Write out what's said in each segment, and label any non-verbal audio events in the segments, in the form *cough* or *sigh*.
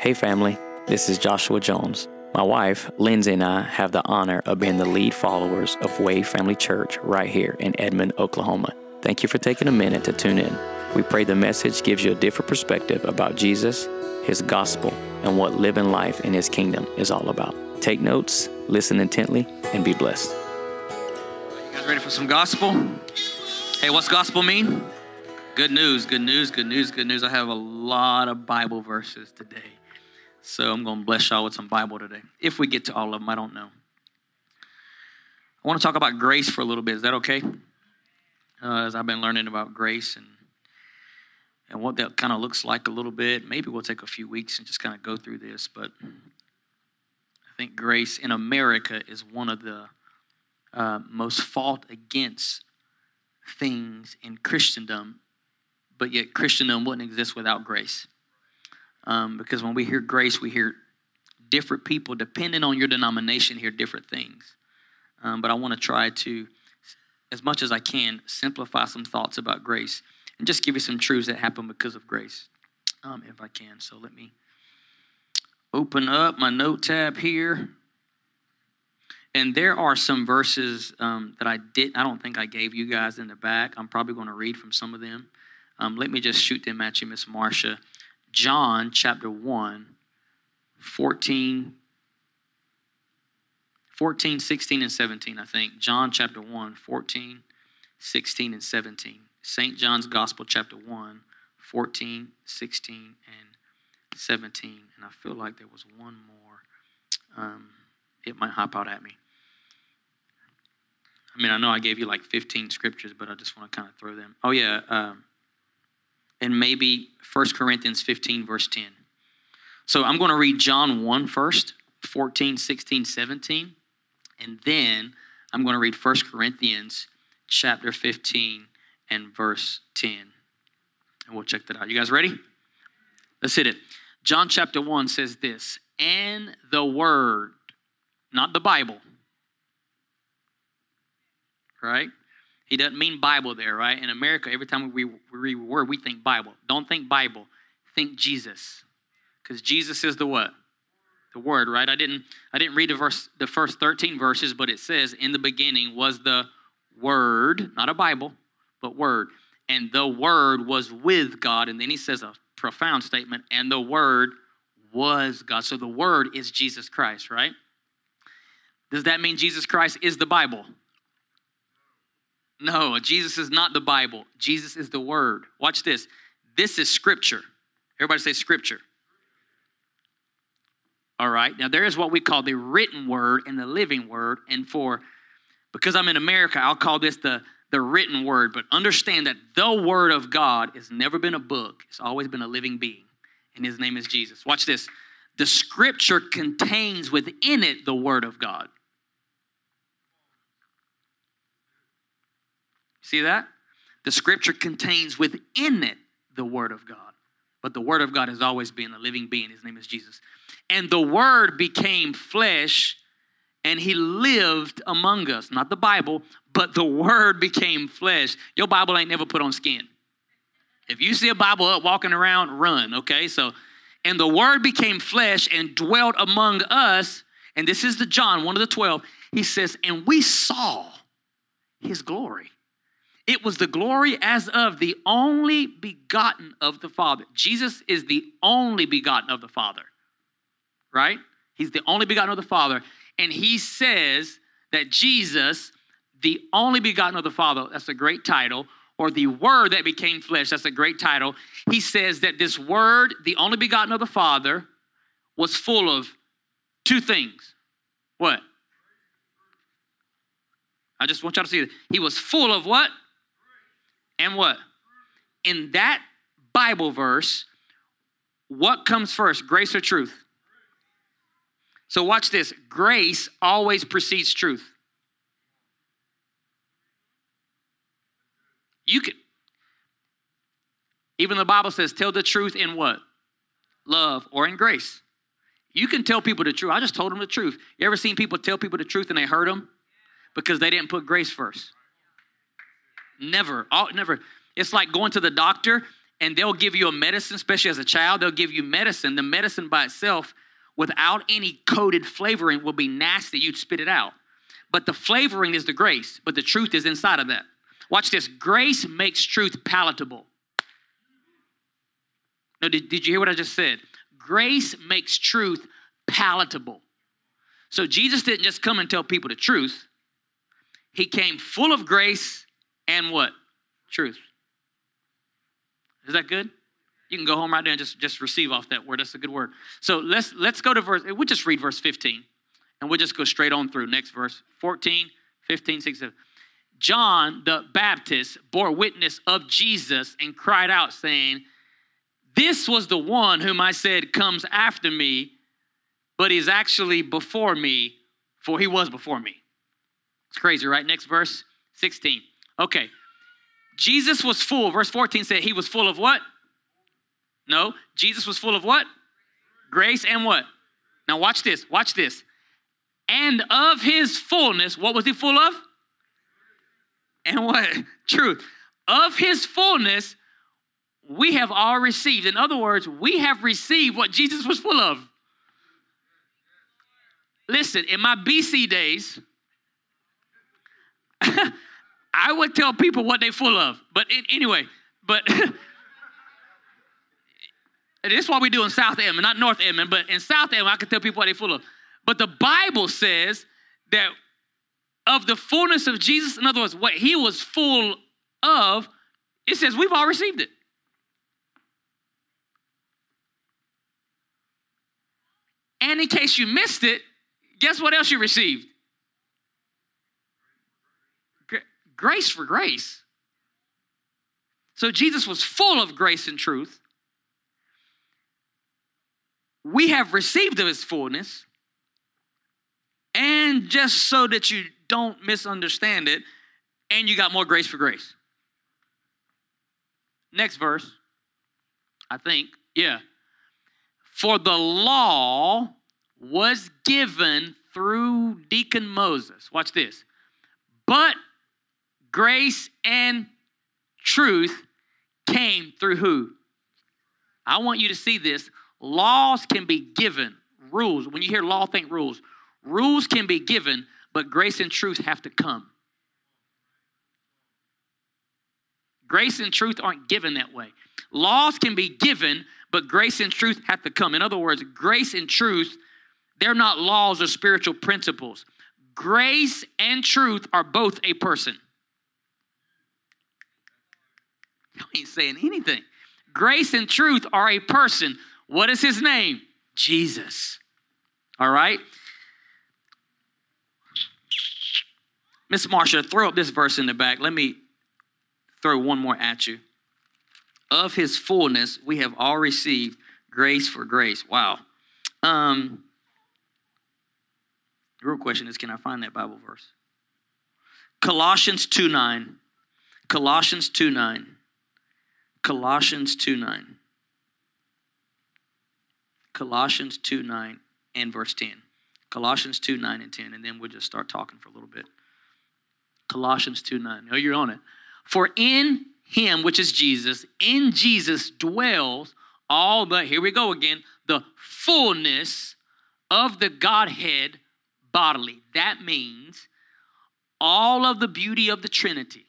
Hey, family, this is Joshua Jones. My wife, Lindsay, and I have the honor of being the lead followers of Wave Family Church right here in Edmond, Oklahoma. Thank you for taking a minute to tune in. We pray the message gives you a different perspective about Jesus, His gospel, and what living life in His kingdom is all about. Take notes, listen intently, and be blessed. You guys ready for some gospel? Hey, what's gospel mean? Good news, good news, good news, good news. I have a lot of Bible verses today. So I'm going to bless y'all with some Bible today. If we get to all of them, I don't know. I want to talk about grace for a little bit. Is that okay? Uh, as I've been learning about grace and and what that kind of looks like a little bit. Maybe we'll take a few weeks and just kind of go through this. But I think grace in America is one of the uh, most fought against things in Christendom, but yet Christendom wouldn't exist without grace. Um, because when we hear grace, we hear different people, depending on your denomination, hear different things. Um, but I want to try to, as much as I can, simplify some thoughts about grace and just give you some truths that happen because of grace, um, if I can. So let me open up my note tab here. And there are some verses um, that I did. I don't think I gave you guys in the back. I'm probably going to read from some of them. Um, let me just shoot them at you, Miss Marcia. John chapter 1, 14, 14, 16, and 17, I think. John chapter 1, 14, 16, and 17. St. John's Gospel, chapter 1, 14, 16, and 17. And I feel like there was one more. Um, it might hop out at me. I mean, I know I gave you like 15 scriptures, but I just want to kind of throw them. Oh, yeah. Um, and maybe 1 Corinthians 15, verse 10. So I'm going to read John 1 first, 14, 16, 17. And then I'm going to read 1 Corinthians chapter 15 and verse 10. And we'll check that out. You guys ready? Let's hit it. John chapter 1 says this And the Word, not the Bible, right? He doesn't mean Bible there, right? In America, every time we read word, we think Bible. Don't think Bible. Think Jesus. Because Jesus is the what? The word, right? I didn't I didn't read the verse the first 13 verses, but it says in the beginning was the word, not a Bible, but word. And the word was with God. And then he says a profound statement, and the word was God. So the word is Jesus Christ, right? Does that mean Jesus Christ is the Bible? No, Jesus is not the Bible. Jesus is the Word. Watch this. This is Scripture. Everybody say Scripture. All right. Now, there is what we call the written Word and the living Word. And for, because I'm in America, I'll call this the, the written Word. But understand that the Word of God has never been a book, it's always been a living being. And His name is Jesus. Watch this. The Scripture contains within it the Word of God. See that? The scripture contains within it the Word of God. But the Word of God has always been a living being. His name is Jesus. And the Word became flesh and He lived among us. Not the Bible, but the Word became flesh. Your Bible ain't never put on skin. If you see a Bible up walking around, run, okay? So, and the Word became flesh and dwelt among us. And this is the John, one of the 12. He says, and we saw His glory it was the glory as of the only begotten of the Father. Jesus is the only begotten of the Father, right? He's the only begotten of the Father. And he says that Jesus, the only begotten of the Father, that's a great title, or the Word that became flesh, that's a great title. He says that this Word, the only begotten of the Father, was full of two things. What? I just want y'all to see that. He was full of what? And what? In that Bible verse, what comes first, grace or truth? So watch this. Grace always precedes truth. You can, even the Bible says, tell the truth in what? Love or in grace. You can tell people the truth. I just told them the truth. You ever seen people tell people the truth and they hurt them? Because they didn't put grace first. Never. All, never. It's like going to the doctor and they'll give you a medicine, especially as a child, they'll give you medicine. The medicine by itself, without any coated flavoring, will be nasty. You'd spit it out. But the flavoring is the grace, but the truth is inside of that. Watch this grace makes truth palatable. No, did, did you hear what I just said? Grace makes truth palatable. So Jesus didn't just come and tell people the truth, He came full of grace and what? Truth. Is that good? You can go home right there and just, just receive off that word. That's a good word. So let's let's go to verse, we'll just read verse 15 and we'll just go straight on through. Next verse 14, 15, 16. John the Baptist bore witness of Jesus and cried out, saying, This was the one whom I said comes after me, but he's actually before me, for he was before me. It's crazy, right? Next verse 16. Okay. Jesus was full. Verse 14 said he was full of what? No. Jesus was full of what? Grace and what? Now watch this. Watch this. And of his fullness, what was he full of? And what? *laughs* Truth. Of his fullness, we have all received. In other words, we have received what Jesus was full of. Listen, in my BC days, *laughs* I would tell people what they're full of. But anyway, but *laughs* this is what we do in South Edmond, not North Edmond, but in South Edmond, I can tell people what they're full of. But the Bible says that of the fullness of Jesus, in other words, what he was full of, it says we've all received it. And in case you missed it, guess what else you received? Grace for grace. So Jesus was full of grace and truth. We have received of his fullness. And just so that you don't misunderstand it, and you got more grace for grace. Next verse, I think, yeah. For the law was given through Deacon Moses. Watch this. But grace and truth came through who? I want you to see this. Laws can be given, rules. When you hear law, think rules. Rules can be given, but grace and truth have to come. Grace and truth aren't given that way. Laws can be given, but grace and truth have to come. In other words, grace and truth, they're not laws or spiritual principles. Grace and truth are both a person. *laughs* Ain't saying anything. Grace and truth are a person. What is his name? Jesus. All right? Miss Marsha, throw up this verse in the back. Let me throw one more at you. Of his fullness, we have all received grace for grace. Wow. Um, the real question is can I find that Bible verse? Colossians 2 9. Colossians 2 9. Colossians 2 9. Colossians 2 9 and verse 10. Colossians 2 9 and 10. And then we'll just start talking for a little bit. Colossians 2 9. Oh, you're on it. For in him, which is Jesus, in Jesus dwells all the, here we go again, the fullness of the Godhead bodily. That means all of the beauty of the Trinity,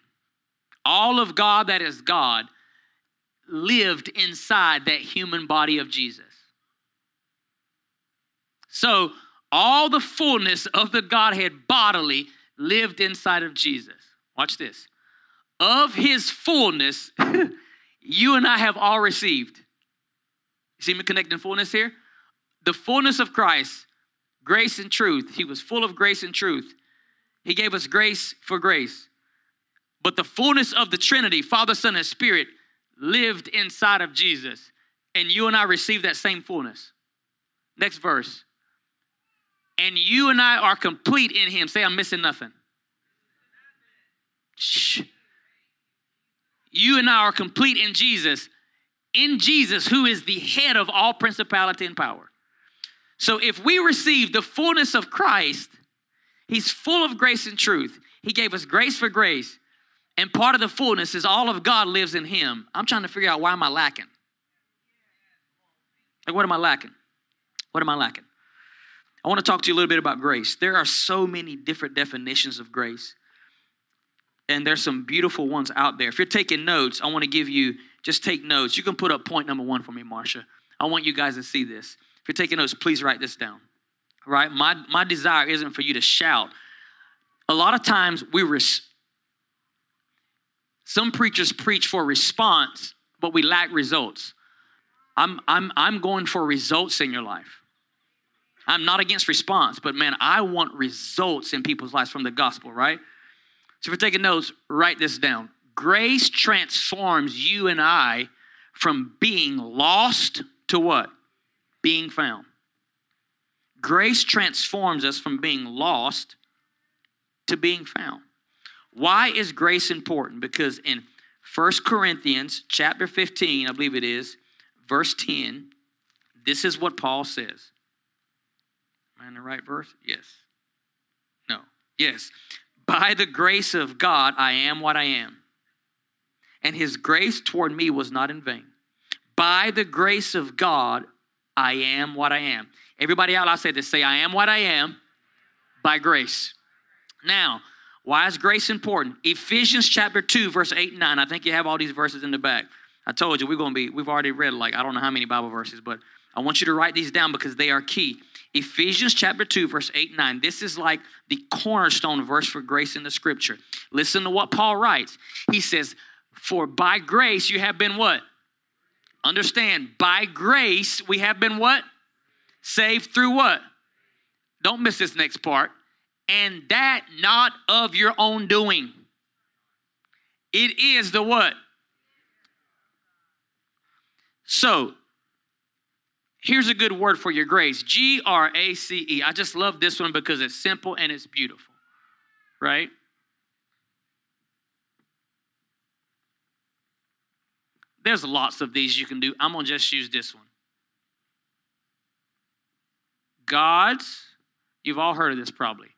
all of God that is God, lived inside that human body of Jesus. So, all the fullness of the Godhead bodily lived inside of Jesus. Watch this. Of his fullness, *laughs* you and I have all received. You see me connecting fullness here? The fullness of Christ, grace and truth. He was full of grace and truth. He gave us grace for grace. But the fullness of the Trinity, Father, Son, and Spirit, lived inside of Jesus. And you and I receive that same fullness. Next verse and you and I are complete in Him. Say, I'm missing nothing. Shh. You and I are complete in Jesus. In Jesus, who is the head of all principality and power. So if we receive the fullness of Christ, He's full of grace and truth. He gave us grace for grace. And part of the fullness is all of God lives in him. I'm trying to figure out why am I lacking? Like, what am I lacking? What am I lacking? I want to talk to you a little bit about grace. There are so many different definitions of grace, and there's some beautiful ones out there. If you're taking notes, I want to give you just take notes. You can put up point number one for me, Marsha. I want you guys to see this. If you're taking notes, please write this down. Right? My my desire isn't for you to shout. A lot of times we res- some preachers preach for response, but we lack results. I'm, I'm, I'm going for results in your life. I'm not against response, but man, I want results in people's lives from the gospel, right? So if you're taking notes, write this down. Grace transforms you and I from being lost to what? Being found. Grace transforms us from being lost to being found. Why is grace important? Because in 1 Corinthians chapter 15, I believe it is, verse 10, this is what Paul says. Am I in the right verse? Yes. No. Yes. By the grace of God, I am what I am. And his grace toward me was not in vain. By the grace of God, I am what I am. Everybody out I say this. Say, I am what I am by grace. Now, why is grace important? Ephesians chapter 2, verse 8 and 9. I think you have all these verses in the back. I told you we're going to be, we've already read like, I don't know how many Bible verses, but I want you to write these down because they are key. Ephesians chapter 2, verse 8 and 9. This is like the cornerstone verse for grace in the scripture. Listen to what Paul writes. He says, For by grace you have been what? Understand, by grace we have been what? Saved through what? Don't miss this next part. And that not of your own doing. It is the what? So, here's a good word for your grace G R A C E. I just love this one because it's simple and it's beautiful, right? There's lots of these you can do. I'm going to just use this one. God's, you've all heard of this probably.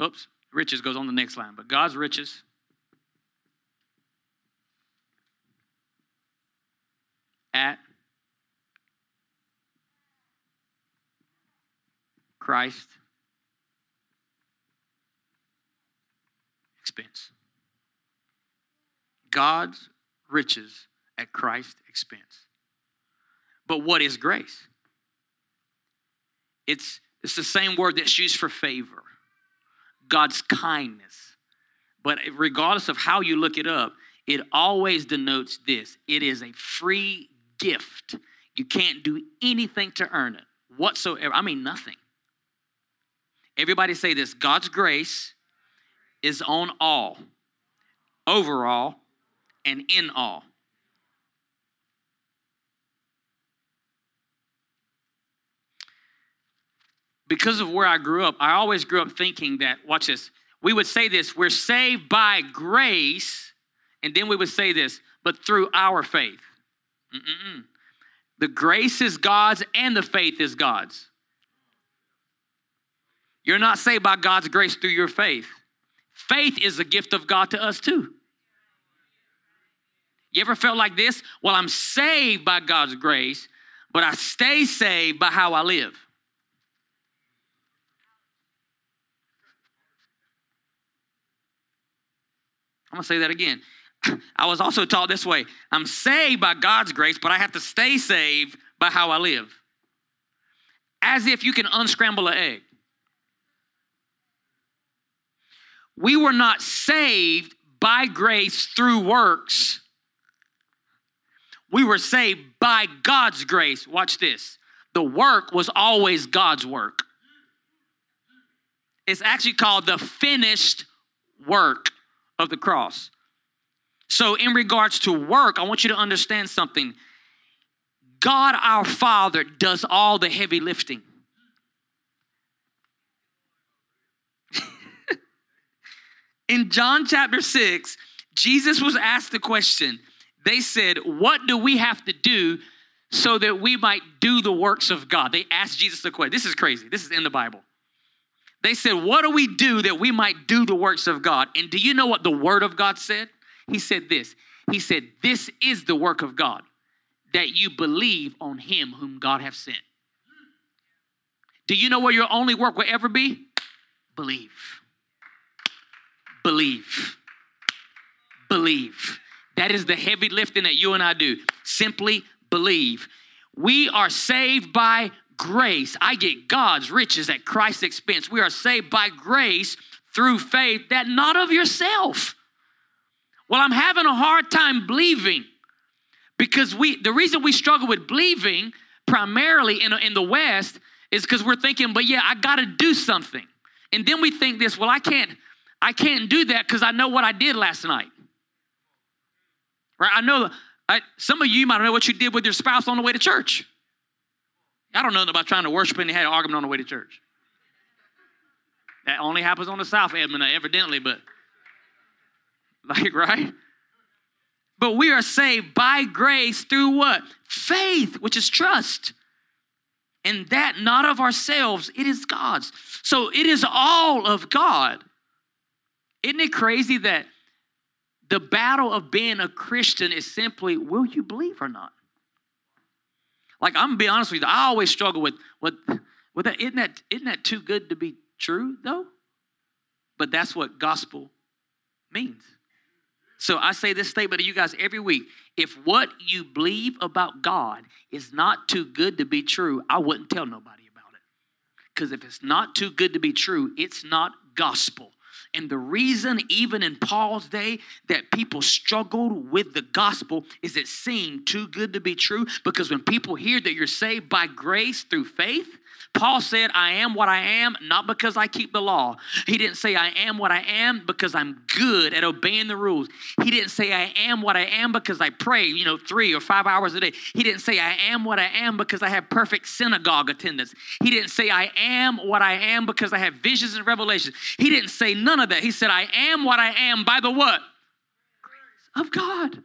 Oops, riches goes on the next line, but God's riches at Christ expense. God's riches at Christ expense. But what is grace? It's, it's the same word that's used for favor, God's kindness. But regardless of how you look it up, it always denotes this it is a free gift. You can't do anything to earn it whatsoever. I mean, nothing. Everybody say this God's grace is on all, overall, and in all. Because of where I grew up, I always grew up thinking that, watch this, we would say this we're saved by grace, and then we would say this, but through our faith. Mm-mm. The grace is God's and the faith is God's. You're not saved by God's grace through your faith. Faith is a gift of God to us too. You ever felt like this? Well, I'm saved by God's grace, but I stay saved by how I live. I'm gonna say that again. *clears throat* I was also taught this way I'm saved by God's grace, but I have to stay saved by how I live. As if you can unscramble an egg. We were not saved by grace through works. We were saved by God's grace. Watch this. The work was always God's work. It's actually called the finished work of the cross. So, in regards to work, I want you to understand something. God our Father does all the heavy lifting. *laughs* in John chapter 6, Jesus was asked the question. They said, What do we have to do so that we might do the works of God? They asked Jesus the question. This is crazy. This is in the Bible. They said, What do we do that we might do the works of God? And do you know what the word of God said? He said this He said, This is the work of God, that you believe on him whom God hath sent. Do you know where your only work will ever be? Believe. Believe. Believe. That is the heavy lifting that you and I do. Simply believe. We are saved by grace. I get God's riches at Christ's expense. We are saved by grace through faith that not of yourself. Well, I'm having a hard time believing because we the reason we struggle with believing primarily in, in the West is because we're thinking, but yeah, I got to do something. And then we think this, well, I can't, I can't do that because I know what I did last night. Right? I know I, some of you might know what you did with your spouse on the way to church. I don't know about trying to worship and they had an argument on the way to church. That only happens on the South, Edmond, uh, evidently, but like, *laughs* right? But we are saved by grace through what? Faith, which is trust. And that not of ourselves, it is God's. So it is all of God. Isn't it crazy that the battle of being a Christian is simply will you believe or not? Like I'm gonna be honest with you, I always struggle with with with that. Isn't that isn't that too good to be true though? But that's what gospel means. So I say this statement to you guys every week. If what you believe about God is not too good to be true, I wouldn't tell nobody about it. Because if it's not too good to be true, it's not gospel. And the reason, even in Paul's day, that people struggled with the gospel is it seemed too good to be true. Because when people hear that you're saved by grace through faith, Paul said, I am what I am, not because I keep the law. He didn't say, I am what I am because I'm good at obeying the rules. He didn't say, I am what I am because I pray, you know, three or five hours a day. He didn't say, I am what I am because I have perfect synagogue attendance. He didn't say, I am what I am because I have visions and revelations. He didn't say none of that. He said, I am what I am by the what? Grace of God.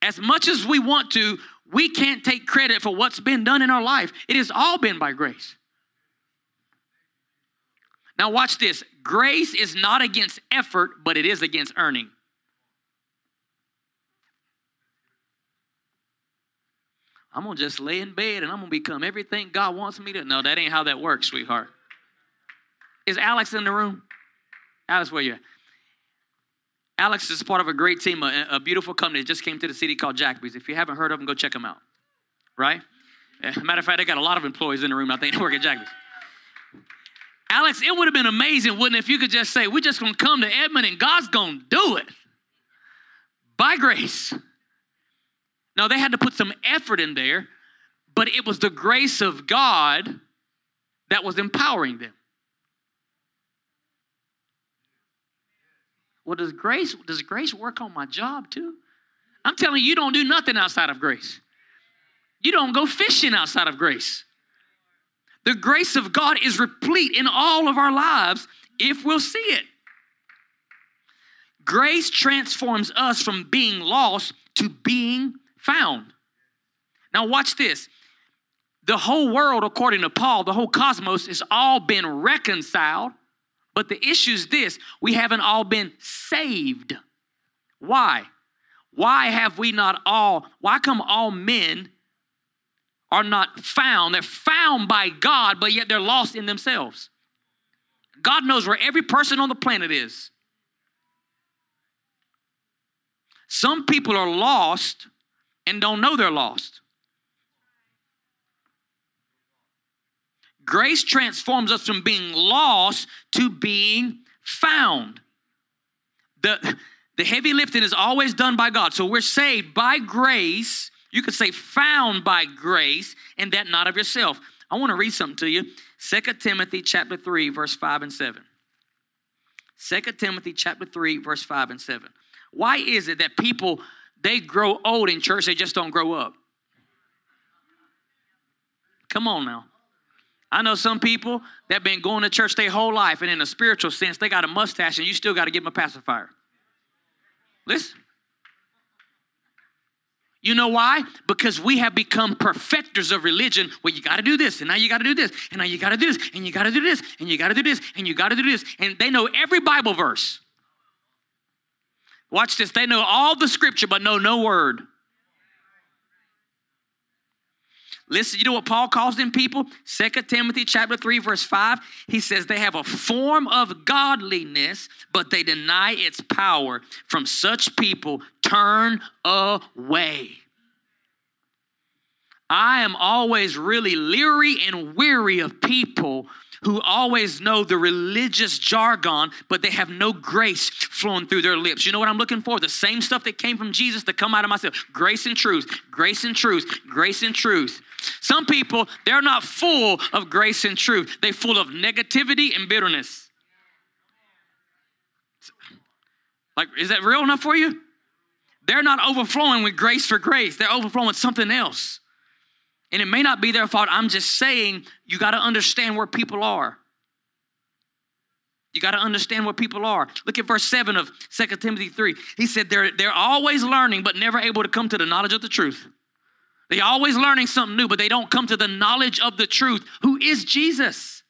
As much as we want to, we can't take credit for what's been done in our life. It has all been by grace. Now, watch this grace is not against effort, but it is against earning. I'm gonna just lay in bed and I'm gonna become everything God wants me to. No, that ain't how that works, sweetheart. Is Alex in the room? Alex, where you at? Alex is part of a great team, a, a, beautiful company that just came to the city called Jackby's. If you haven't heard of them, go check them out. Right? Eh, matter of fact, they got a lot of employees in the room. I think they work at Jackby's. Alex, it would have been amazing, wouldn't it, if you could just say, we're just going to come to Edmond and God's going to do it by grace. Now, they had to put some effort in there, but it was the grace of God that was empowering them. Well, does grace, does grace work on my job too? I'm telling you, you don't do nothing outside of grace. You don't go fishing outside of grace. The grace of God is replete in all of our lives if we'll see it. Grace transforms us from being lost to being found. Now, watch this. The whole world, according to Paul, the whole cosmos has all been reconciled but the issue is this we haven't all been saved. Why? Why have we not all, why come all men are not found? They're found by God, but yet they're lost in themselves. God knows where every person on the planet is. Some people are lost and don't know they're lost. Grace transforms us from being lost to being found. The, the heavy lifting is always done by God. So we're saved by grace. You could say found by grace, and that not of yourself. I want to read something to you. 2 Timothy chapter 3, verse 5 and 7. 2 Timothy chapter 3, verse 5 and 7. Why is it that people they grow old in church, they just don't grow up? Come on now. I know some people that been going to church their whole life, and in a spiritual sense, they got a mustache, and you still got to give them a pacifier. Listen. You know why? Because we have become perfecters of religion Well, you got to do this, and now you got to do this, and now you got to do this, and you got to do this, and you got to do this, and you got to do this. And they know every Bible verse. Watch this. They know all the scripture, but know no word. Listen, you know what Paul calls them people? Second Timothy chapter 3, verse 5. He says they have a form of godliness, but they deny its power. From such people, turn away. I am always really leery and weary of people who always know the religious jargon, but they have no grace flowing through their lips. You know what I'm looking for? The same stuff that came from Jesus to come out of myself grace and truth, grace and truth, grace and truth. Some people, they're not full of grace and truth, they're full of negativity and bitterness. Like, is that real enough for you? They're not overflowing with grace for grace, they're overflowing with something else. And it may not be their fault. I'm just saying you got to understand where people are. You got to understand where people are. Look at verse 7 of 2 Timothy 3. He said they're, they're always learning, but never able to come to the knowledge of the truth. They're always learning something new, but they don't come to the knowledge of the truth, who is Jesus.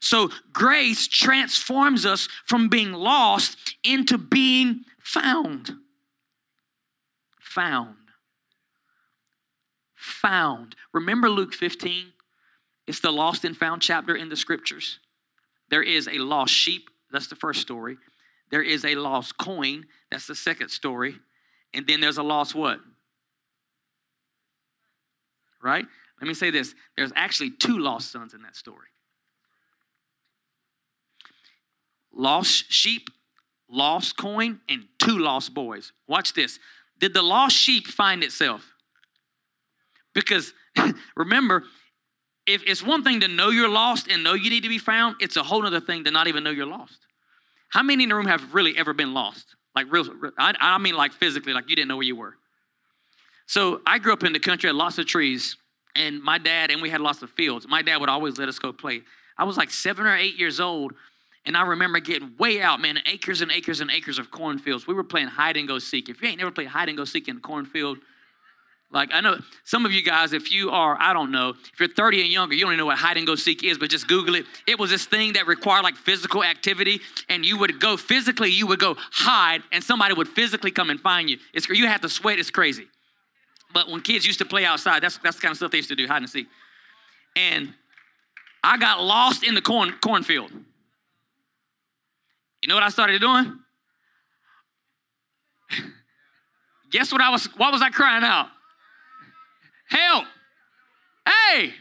So grace transforms us from being lost into being found. Found found. Remember Luke 15? It's the lost and found chapter in the scriptures. There is a lost sheep, that's the first story. There is a lost coin, that's the second story. And then there's a lost what? Right? Let me say this there's actually two lost sons in that story lost sheep, lost coin, and two lost boys. Watch this. Did the lost sheep find itself? Because *laughs* remember, if it's one thing to know you're lost and know you need to be found, it's a whole other thing to not even know you're lost. How many in the room have really ever been lost? Like real, I, I mean like physically, like you didn't know where you were. So I grew up in the country, had lots of trees, and my dad, and we had lots of fields. My dad would always let us go play. I was like seven or eight years old, and I remember getting way out, man, acres and acres and acres of cornfields. We were playing hide and go seek. If you ain't never played hide and go seek in a cornfield, like, I know some of you guys, if you are, I don't know, if you're 30 and younger, you don't even know what hide and go seek is, but just Google it. It was this thing that required like physical activity, and you would go physically, you would go hide, and somebody would physically come and find you. It's, you have to sweat, it's crazy. But when kids used to play outside, that's, that's the kind of stuff they used to do, hide and seek. And I got lost in the corn, cornfield. You know what I started doing? *laughs* Guess what I was, what was I crying out? Help! Hey!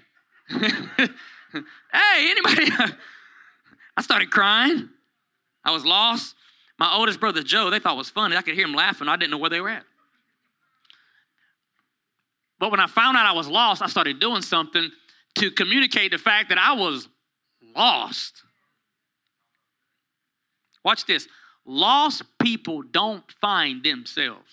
*laughs* hey, anybody? *laughs* I started crying. I was lost. My oldest brother Joe, they thought was funny. I could hear him laughing. I didn't know where they were at. But when I found out I was lost, I started doing something to communicate the fact that I was lost. Watch this. Lost people don't find themselves.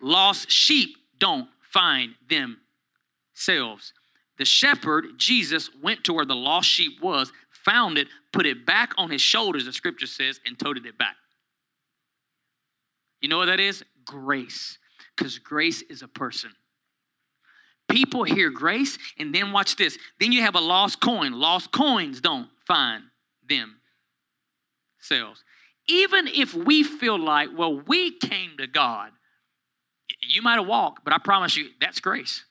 Lost sheep don't find themselves. The shepherd, Jesus, went to where the lost sheep was, found it, put it back on his shoulders, the scripture says, and toted it back. You know what that is? Grace. Because grace is a person. People hear grace, and then watch this. Then you have a lost coin. Lost coins don't find themselves. Even if we feel like, well, we came to God you might have walked, but I promise you, that's grace.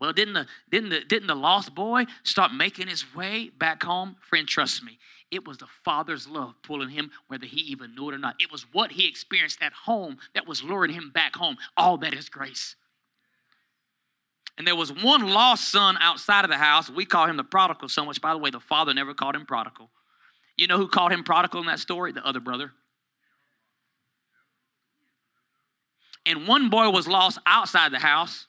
Well, didn't the didn't the didn't the lost boy start making his way back home? Friend, trust me, it was the father's love pulling him, whether he even knew it or not. It was what he experienced at home that was luring him back home. All that is grace. And there was one lost son outside of the house. We call him the prodigal son, which, by the way, the father never called him prodigal. You know who called him prodigal in that story? The other brother. And one boy was lost outside the house.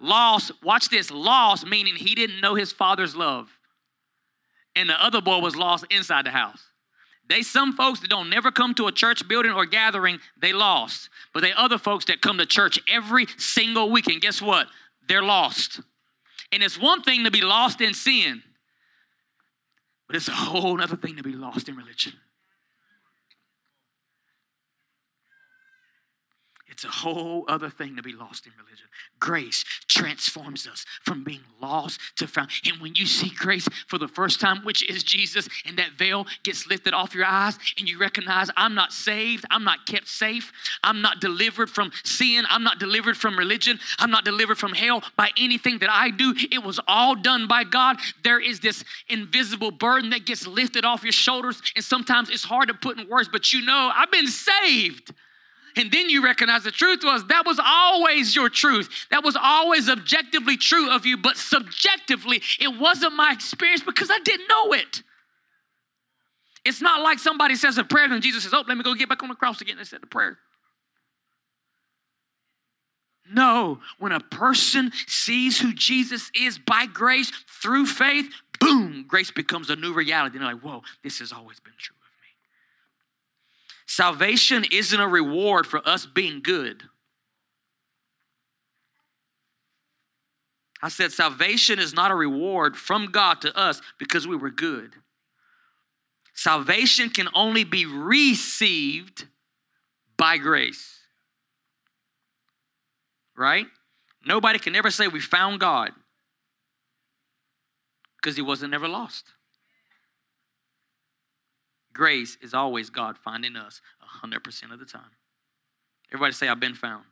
Lost, watch this, lost meaning he didn't know his father's love. And the other boy was lost inside the house. They some folks that don't never come to a church building or gathering, they lost. But they other folks that come to church every single weekend, guess what? They're lost. And it's one thing to be lost in sin, but it's a whole other thing to be lost in religion. It's a whole other thing to be lost in religion. Grace transforms us from being lost to found. And when you see grace for the first time, which is Jesus, and that veil gets lifted off your eyes, and you recognize I'm not saved, I'm not kept safe, I'm not delivered from sin, I'm not delivered from religion, I'm not delivered from hell by anything that I do. It was all done by God. There is this invisible burden that gets lifted off your shoulders, and sometimes it's hard to put in words, but you know, I've been saved. And then you recognize the truth was that was always your truth. That was always objectively true of you, but subjectively, it wasn't my experience because I didn't know it. It's not like somebody says a prayer and Jesus says, Oh, let me go get back on the cross again and said the prayer. No, when a person sees who Jesus is by grace through faith, boom, grace becomes a new reality. And they're like, Whoa, this has always been true. Salvation isn't a reward for us being good. I said, salvation is not a reward from God to us because we were good. Salvation can only be received by grace. Right? Nobody can ever say we found God because he wasn't ever lost. Grace is always God finding us 100% of the time. Everybody say, I've been found.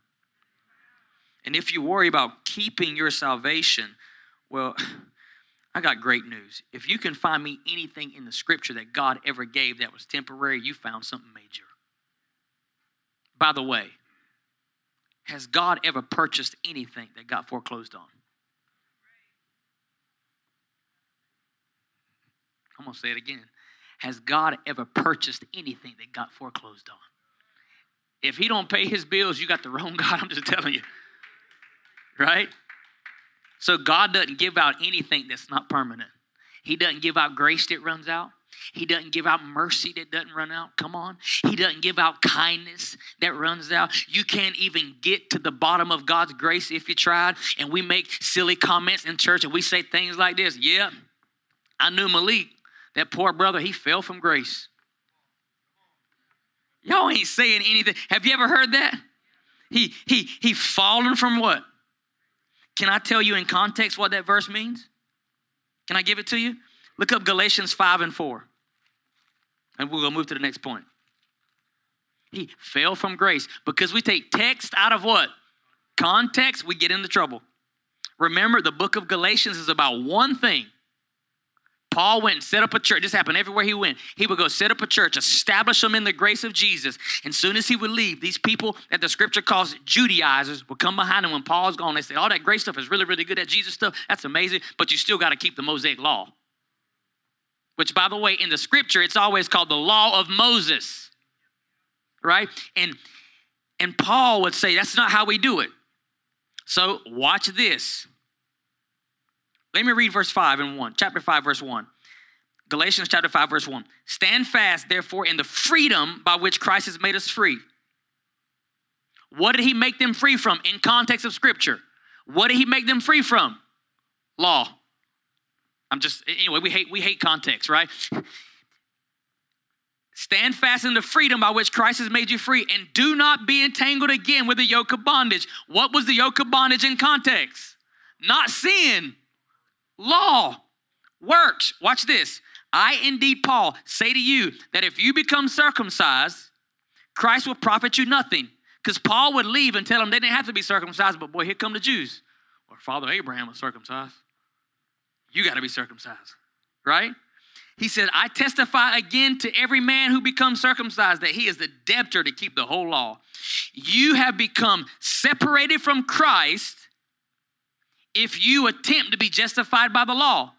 And if you worry about keeping your salvation, well, *sighs* I got great news. If you can find me anything in the scripture that God ever gave that was temporary, you found something major. By the way, has God ever purchased anything that got foreclosed on? I'm going to say it again. Has God ever purchased anything that got foreclosed on? If he don't pay his bills, you got the wrong God, I'm just telling you. Right? So God doesn't give out anything that's not permanent. He doesn't give out grace that runs out. He doesn't give out mercy that doesn't run out. Come on. He doesn't give out kindness that runs out. You can't even get to the bottom of God's grace if you tried. And we make silly comments in church and we say things like this Yeah, I knew Malik. That poor brother, he fell from grace. Y'all ain't saying anything. Have you ever heard that? He he he fallen from what? Can I tell you in context what that verse means? Can I give it to you? Look up Galatians 5 and 4. And we'll go move to the next point. He fell from grace because we take text out of what? Context, we get into trouble. Remember, the book of Galatians is about one thing Paul went and set up a church. This happened everywhere he went. He would go set up a church, establish them in the grace of Jesus. And soon as he would leave, these people that the scripture calls Judaizers would come behind him when Paul's gone. They say, All that grace stuff is really, really good. That Jesus stuff, that's amazing, but you still got to keep the Mosaic law. Which, by the way, in the scripture, it's always called the law of Moses. Right? And and Paul would say, That's not how we do it. So watch this. Let me read verse 5 and 1, chapter 5, verse 1. Galatians chapter 5, verse 1. Stand fast, therefore, in the freedom by which Christ has made us free. What did he make them free from in context of scripture? What did he make them free from? Law. I'm just anyway, we hate we hate context, right? Stand fast in the freedom by which Christ has made you free and do not be entangled again with the yoke of bondage. What was the yoke of bondage in context? Not sin law, works. Watch this. I indeed, Paul, say to you that if you become circumcised, Christ will profit you nothing. Because Paul would leave and tell them they didn't have to be circumcised, but boy, here come the Jews. Or Father Abraham was circumcised. You got to be circumcised, right? He said, I testify again to every man who becomes circumcised that he is the debtor to keep the whole law. You have become separated from Christ if you attempt to be justified by the law.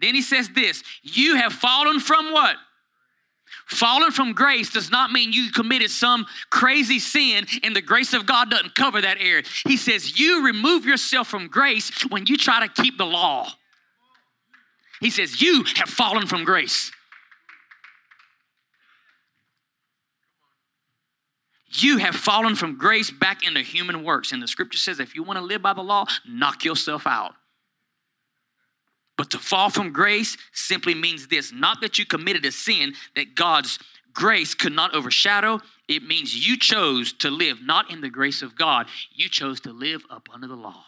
Then he says this You have fallen from what? Fallen from grace does not mean you committed some crazy sin and the grace of God doesn't cover that area. He says you remove yourself from grace when you try to keep the law. He says you have fallen from grace. You have fallen from grace back into human works. And the scripture says if you want to live by the law, knock yourself out. But to fall from grace simply means this not that you committed a sin that God's grace could not overshadow. It means you chose to live not in the grace of God, you chose to live up under the law.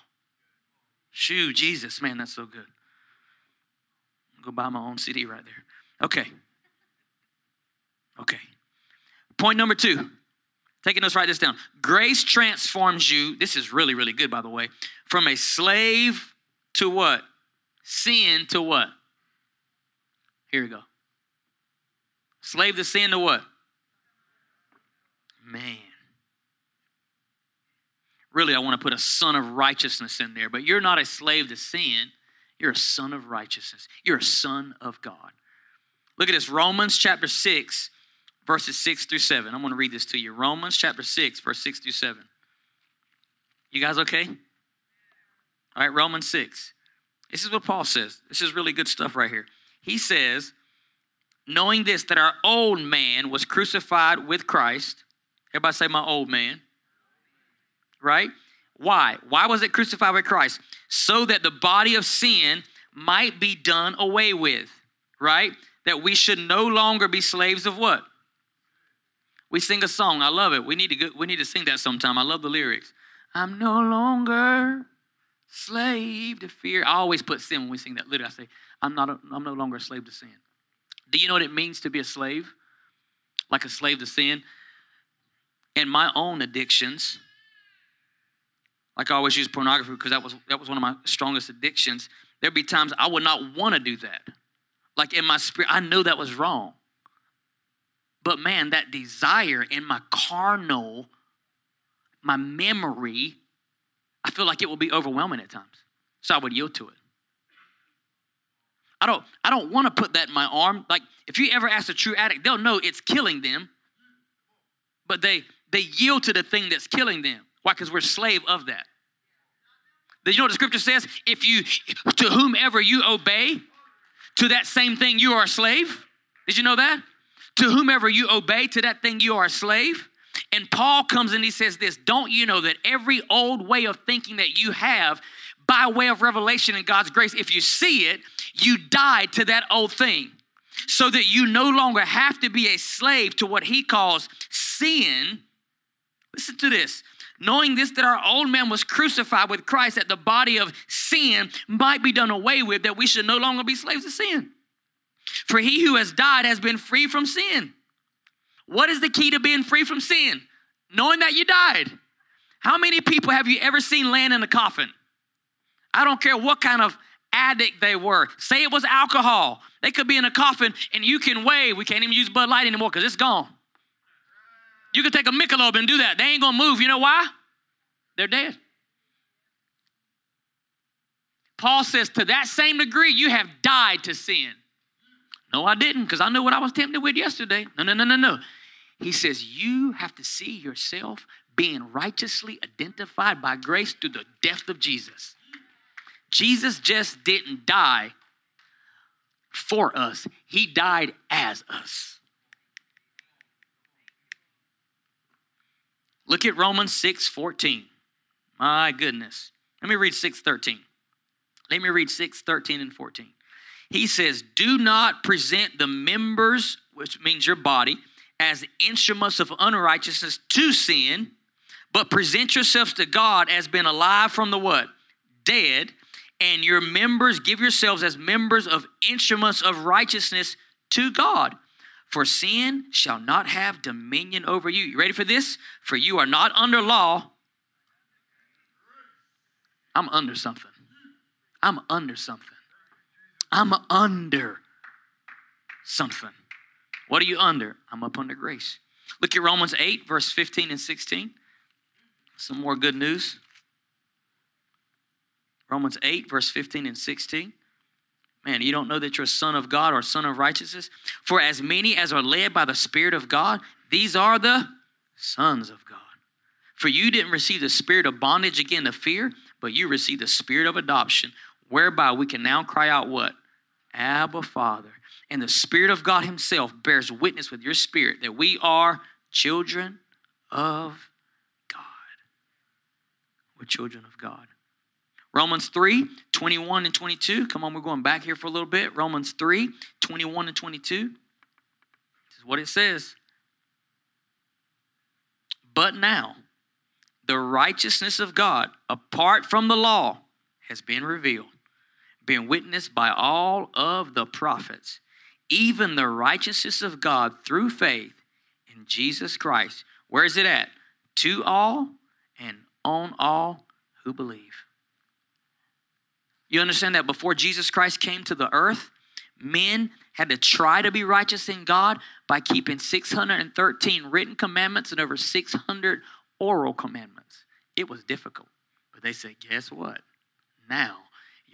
Shoo, Jesus, man, that's so good. Go buy my own CD right there. Okay. Okay. Point number two. Taking us write this down. Grace transforms you. This is really, really good, by the way. From a slave to what? Sin to what? Here we go. Slave to sin to what? Man. Really, I want to put a son of righteousness in there, but you're not a slave to sin. You're a son of righteousness. You're a son of God. Look at this Romans chapter 6, verses 6 through 7. I'm going to read this to you. Romans chapter 6, verse 6 through 7. You guys okay? All right, Romans 6. This is what Paul says. This is really good stuff right here. He says, knowing this, that our old man was crucified with Christ. Everybody say, my old man. Right? Why? Why was it crucified with Christ? So that the body of sin might be done away with. Right? That we should no longer be slaves of what? We sing a song. I love it. We need to go, we need to sing that sometime. I love the lyrics. I'm no longer slave to fear. I always put sin when we sing that. Literally, I say, I'm not. A, I'm no longer a slave to sin. Do you know what it means to be a slave? Like a slave to sin. And my own addictions, like I always use pornography because that was that was one of my strongest addictions. There'd be times I would not want to do that. Like in my spirit, I know that was wrong. But man, that desire in my carnal, my memory, I feel like it will be overwhelming at times. So I would yield to it. I don't, I don't want to put that in my arm. Like if you ever ask a true addict, they'll know it's killing them. But they they yield to the thing that's killing them. Why? Because we're slave of that. Do you know what the scripture says? If you to whomever you obey, to that same thing you are a slave. Did you know that? To whomever you obey, to that thing you are a slave. And Paul comes and he says this Don't you know that every old way of thinking that you have, by way of revelation and God's grace, if you see it, you died to that old thing so that you no longer have to be a slave to what he calls sin. Listen to this. Knowing this, that our old man was crucified with Christ, that the body of sin might be done away with, that we should no longer be slaves to sin. For he who has died has been free from sin. What is the key to being free from sin? Knowing that you died. How many people have you ever seen laying in a coffin? I don't care what kind of addict they were. Say it was alcohol. They could be in a coffin and you can wave. We can't even use Bud Light anymore because it's gone. You can take a Michelob and do that. They ain't gonna move. You know why? They're dead. Paul says, to that same degree, you have died to sin. No, I didn't, because I know what I was tempted with yesterday. No, no, no, no, no. He says, You have to see yourself being righteously identified by grace through the death of Jesus. Jesus just didn't die for us, He died as us. Look at Romans 6 14. My goodness. Let me read 6 13. Let me read 6 13 and 14 he says, Do not present the members, which means your body, as instruments of unrighteousness to sin, but present yourselves to God as being alive from the what? Dead. And your members, give yourselves as members of instruments of righteousness to God. For sin shall not have dominion over you. You ready for this? For you are not under law. I'm under something. I'm under something. I'm under something. What are you under? I'm up under grace. Look at Romans 8, verse 15 and 16. Some more good news. Romans 8, verse 15 and 16. Man, you don't know that you're a son of God or son of righteousness? For as many as are led by the Spirit of God, these are the sons of God. For you didn't receive the spirit of bondage again to fear, but you received the spirit of adoption, whereby we can now cry out what? Abba, Father. And the Spirit of God Himself bears witness with your spirit that we are children of God. We're children of God. Romans 3 21 and 22. Come on, we're going back here for a little bit. Romans 3 21 and 22. This is what it says. But now, the righteousness of God, apart from the law, has been revealed, being witnessed by all of the prophets, even the righteousness of God through faith in Jesus Christ. Where is it at? To all and on all who believe. You understand that before Jesus Christ came to the earth, men had to try to be righteous in God by keeping 613 written commandments and over 600 oral commandments. It was difficult. But they said, guess what? Now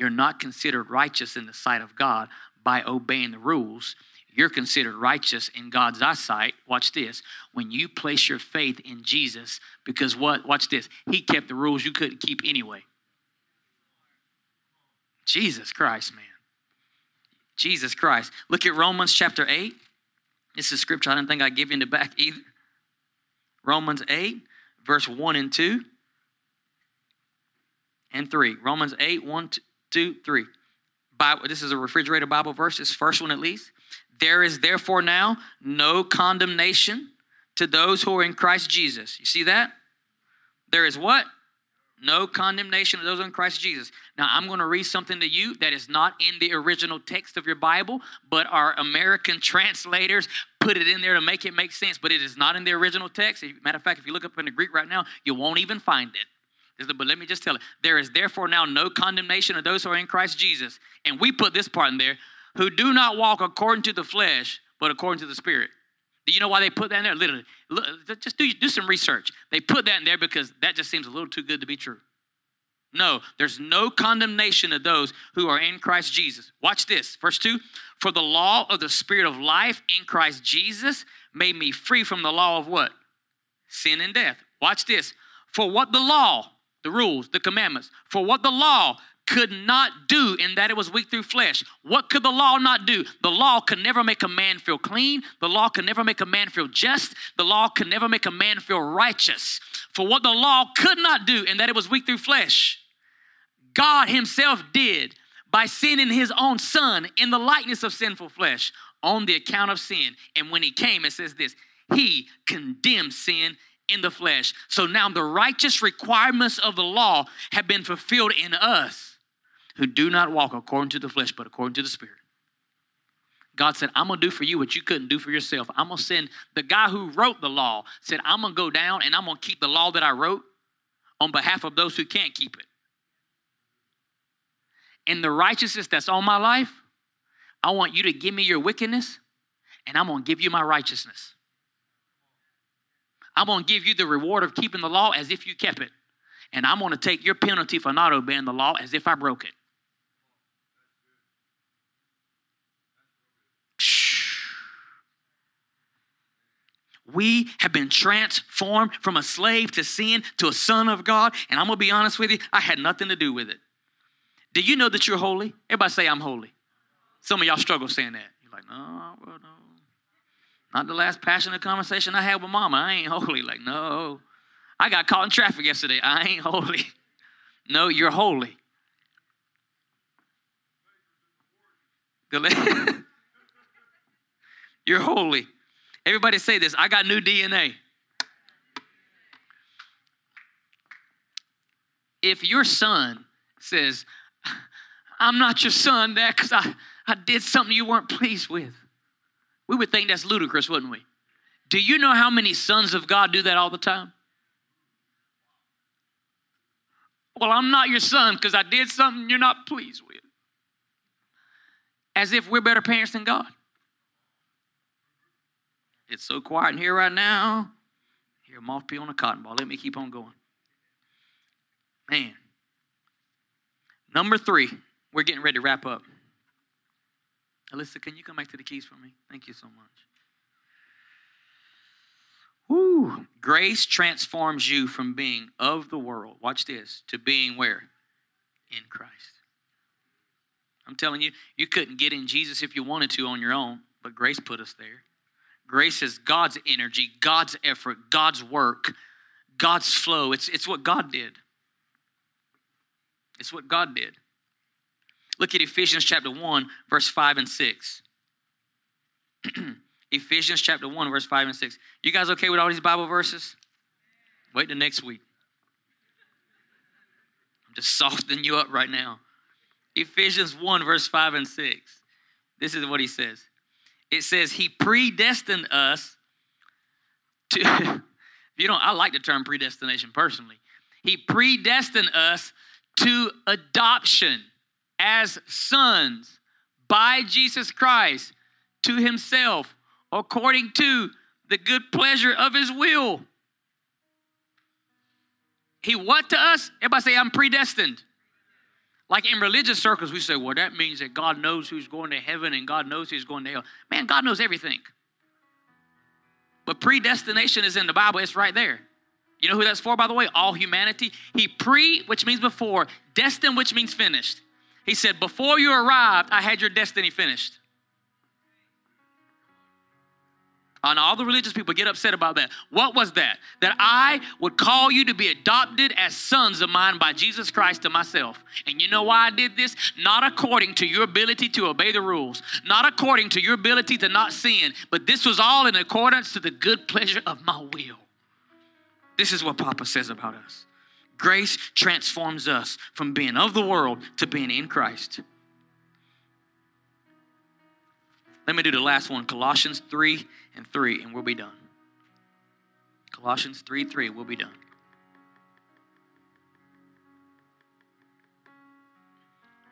you're not considered righteous in the sight of God by obeying the rules. You're considered righteous in God's eyesight. Watch this. When you place your faith in Jesus, because what? Watch this. He kept the rules you couldn't keep anyway. Jesus Christ, man. Jesus Christ. Look at Romans chapter 8. This is scripture I didn't think I'd give you in the back either. Romans 8, verse 1 and 2 and 3. Romans 8, 1, 2, 3. Bible, this is a refrigerator Bible verse, this first one at least. There is therefore now no condemnation to those who are in Christ Jesus. You see that? There is what? No condemnation of those in Christ Jesus. Now, I'm going to read something to you that is not in the original text of your Bible, but our American translators put it in there to make it make sense, but it is not in the original text. Matter of fact, if you look up in the Greek right now, you won't even find it. But let me just tell it. There is therefore now no condemnation of those who are in Christ Jesus. And we put this part in there who do not walk according to the flesh, but according to the Spirit. Do you know why they put that in there? Literally, just do, do some research. They put that in there because that just seems a little too good to be true. No, there's no condemnation of those who are in Christ Jesus. Watch this. Verse 2 For the law of the Spirit of life in Christ Jesus made me free from the law of what? Sin and death. Watch this. For what the law, the rules, the commandments, for what the law could not do in that it was weak through flesh. What could the law not do? The law could never make a man feel clean. The law could never make a man feel just. The law could never make a man feel righteous. For what the law could not do in that it was weak through flesh, God Himself did by sending His own Son in the likeness of sinful flesh on the account of sin. And when He came, it says this He condemned sin in the flesh. So now the righteous requirements of the law have been fulfilled in us who do not walk according to the flesh, but according to the Spirit. God said, I'm going to do for you what you couldn't do for yourself. I'm going to send the guy who wrote the law, said, I'm going to go down and I'm going to keep the law that I wrote on behalf of those who can't keep it. In the righteousness that's on my life, I want you to give me your wickedness and I'm going to give you my righteousness. I'm going to give you the reward of keeping the law as if you kept it. And I'm going to take your penalty for not obeying the law as if I broke it. We have been transformed from a slave to sin to a son of God. And I'm going to be honest with you, I had nothing to do with it. Do you know that you're holy? Everybody say, I'm holy. Some of y'all struggle saying that. You're like, no, well, no. Not the last passionate conversation I had with mama. I ain't holy. Like, no. I got caught in traffic yesterday. I ain't holy. *laughs* No, you're holy. *laughs* you're holy. Everybody say this I got new DNA. If your son says, I'm not your son, Dad, because I, I did something you weren't pleased with, we would think that's ludicrous, wouldn't we? Do you know how many sons of God do that all the time? Well, I'm not your son because I did something you're not pleased with. As if we're better parents than God. It's so quiet in here right now. Hear a moth pee on a cotton ball. Let me keep on going. Man. Number three, we're getting ready to wrap up. Alyssa, can you come back to the keys for me? Thank you so much. Woo. Grace transforms you from being of the world, watch this, to being where? In Christ. I'm telling you, you couldn't get in Jesus if you wanted to on your own, but grace put us there. Grace is God's energy, God's effort, God's work, God's flow. It's, it's what God did. It's what God did. Look at Ephesians chapter 1, verse 5 and 6. *clears throat* Ephesians chapter 1, verse 5 and 6. You guys okay with all these Bible verses? Wait till next week. I'm just *laughs* softening you up right now. Ephesians 1, verse 5 and 6. This is what he says. It says, He predestined us to, *laughs* you know, I like the term predestination personally. He predestined us to adoption as sons by Jesus Christ to himself according to the good pleasure of his will. He what to us? Everybody say, I'm predestined. Like in religious circles, we say, well, that means that God knows who's going to heaven and God knows who's going to hell. Man, God knows everything. But predestination is in the Bible, it's right there. You know who that's for, by the way? All humanity. He pre, which means before, destined, which means finished. He said, Before you arrived, I had your destiny finished. And all the religious people get upset about that. What was that? That I would call you to be adopted as sons of mine by Jesus Christ to myself. And you know why I did this? Not according to your ability to obey the rules, not according to your ability to not sin, but this was all in accordance to the good pleasure of my will. This is what Papa says about us. Grace transforms us from being of the world to being in Christ. Let me do the last one Colossians 3 and 3, and we'll be done. Colossians 3 3, we'll be done.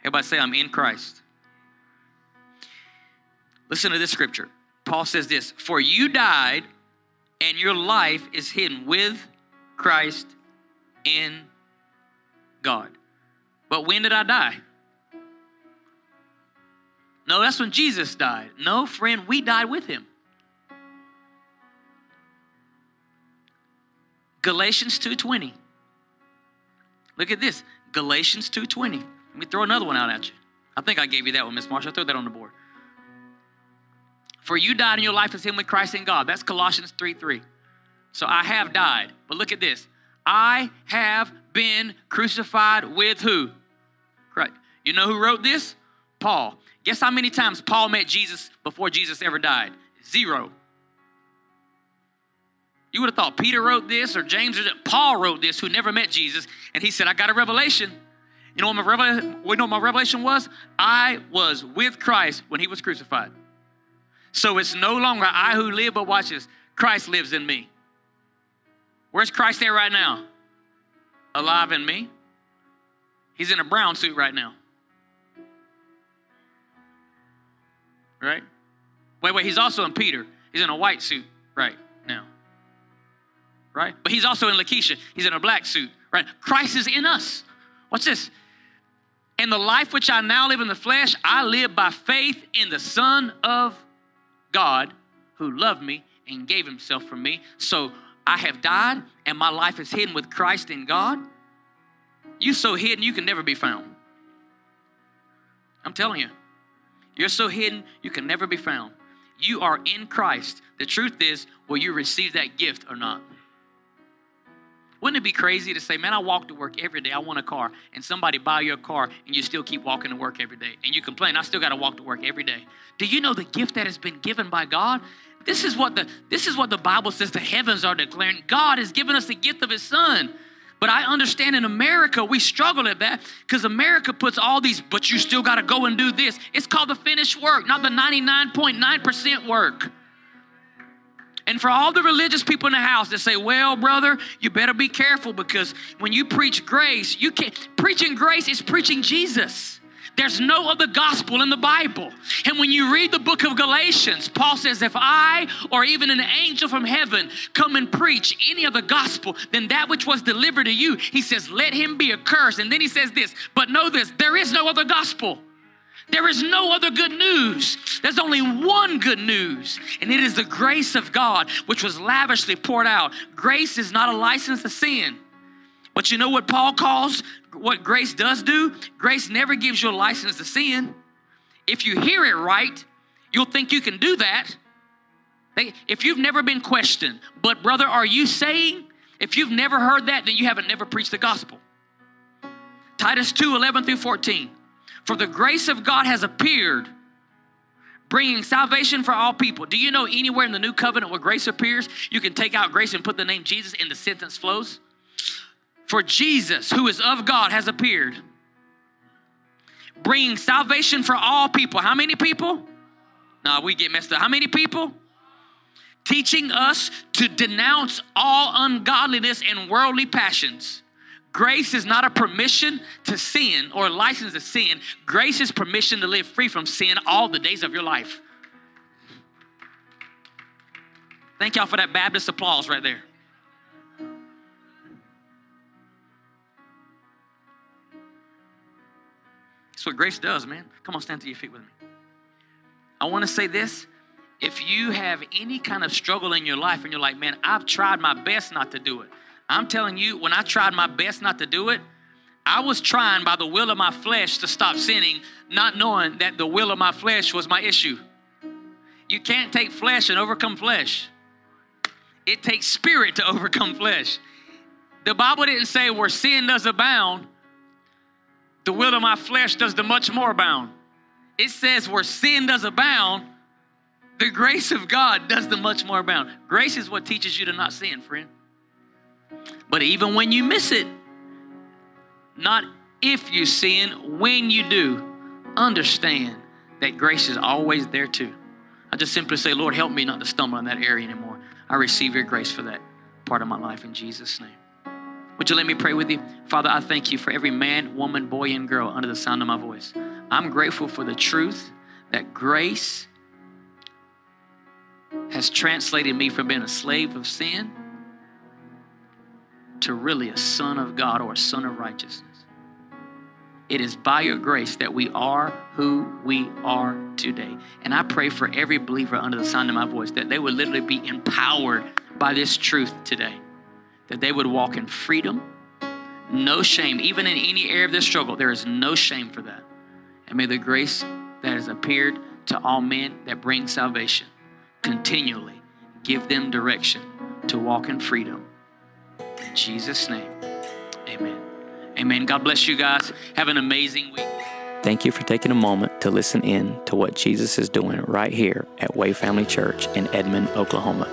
Everybody say, I'm in Christ. Listen to this scripture. Paul says this For you died, and your life is hidden with Christ in God. But when did I die? No, that's when Jesus died. No, friend, we died with him. Galatians 2:20. Look at this. Galatians 2:20. Let me throw another one out at you. I think I gave you that one, Miss Marshall. Throw that on the board. For you died and your life is him with Christ in God. That's Colossians 3 3. So I have died. But look at this. I have been crucified with who? Christ. You know who wrote this? Paul. Guess how many times Paul met Jesus before Jesus ever died? Zero. You would have thought Peter wrote this or James or Paul wrote this, who never met Jesus, and he said, I got a revelation. You know what my revelation, you know what my revelation was? I was with Christ when he was crucified. So it's no longer I who live, but watch this. Christ lives in me. Where's Christ there right now? Alive in me. He's in a brown suit right now. Right? Wait, wait, he's also in Peter. He's in a white suit right now right? But he's also in Lakeisha. He's in a black suit, right? Christ is in us. What's this? In the life which I now live in the flesh, I live by faith in the Son of God who loved me and gave himself for me. So I have died and my life is hidden with Christ in God. You're so hidden you can never be found. I'm telling you. You're so hidden you can never be found. You are in Christ. The truth is, will you receive that gift or not? Wouldn't it be crazy to say, man, I walk to work every day. I want a car. And somebody buy your car and you still keep walking to work every day. And you complain, I still got to walk to work every day. Do you know the gift that has been given by God? This is what the this is what the Bible says the heavens are declaring. God has given us the gift of his son. But I understand in America, we struggle at that because America puts all these, but you still got to go and do this. It's called the finished work, not the 99.9% work. And for all the religious people in the house that say, well, brother, you better be careful because when you preach grace, you can't, preaching grace is preaching Jesus. There's no other gospel in the Bible. And when you read the book of Galatians, Paul says, If I or even an angel from heaven come and preach any other gospel than that which was delivered to you, he says, Let him be accursed. And then he says this, But know this, there is no other gospel. There is no other good news. There's only one good news, and it is the grace of God, which was lavishly poured out. Grace is not a license to sin. But you know what Paul calls what grace does do? Grace never gives you a license to sin. If you hear it right, you'll think you can do that. If you've never been questioned, but brother, are you saying? If you've never heard that, then you haven't never preached the gospel. Titus 2 11 through 14. For the grace of God has appeared, bringing salvation for all people. Do you know anywhere in the new covenant where grace appears, you can take out grace and put the name Jesus and the sentence flows? For Jesus, who is of God, has appeared, bringing salvation for all people. How many people? Nah, we get messed up. How many people? Teaching us to denounce all ungodliness and worldly passions. Grace is not a permission to sin or a license to sin. Grace is permission to live free from sin all the days of your life. Thank y'all for that Baptist applause right there. That's what grace does, man. Come on, stand to your feet with me. I want to say this. If you have any kind of struggle in your life and you're like, man, I've tried my best not to do it. I'm telling you, when I tried my best not to do it, I was trying by the will of my flesh to stop sinning, not knowing that the will of my flesh was my issue. You can't take flesh and overcome flesh. It takes spirit to *laughs* overcome flesh. The Bible didn't say where sin does abound, the will of my flesh does the much more abound. It says where sin does abound, the grace of God does the much more abound. Grace is what teaches you to not sin, friend. But even when you miss it, not if you sin, when you do, understand that grace is always there too. I just simply say, Lord, help me not to stumble in that area anymore. I receive your grace for that part of my life in Jesus' name. Would you let me pray with you? Father, I thank you for every man, woman, boy, and girl under the sound of my voice. I'm grateful for the truth that grace has translated me from being a slave of sin to really a son of God or a son of righteousness. It is by your grace that we are who we are today. And I pray for every believer under the sound of my voice that they would literally be empowered by this truth today that they would walk in freedom, no shame. Even in any area of this struggle, there is no shame for that. And may the grace that has appeared to all men that brings salvation continually give them direction to walk in freedom. Jesus' name, amen. Amen. God bless you guys. Have an amazing week. Thank you for taking a moment to listen in to what Jesus is doing right here at Way Family Church in Edmond, Oklahoma.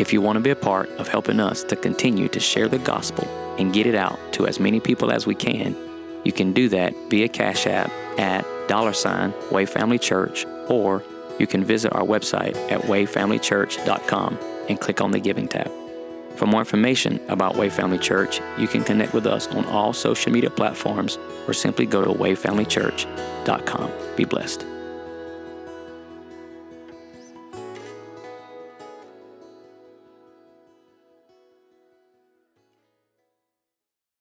If you want to be a part of helping us to continue to share the gospel and get it out to as many people as we can, you can do that via Cash App at dollar sign Way Family Church, or you can visit our website at wayfamilychurch.com and click on the Giving tab. For more information about Way Family Church, you can connect with us on all social media platforms or simply go to wayfamilychurch.com. Be blessed.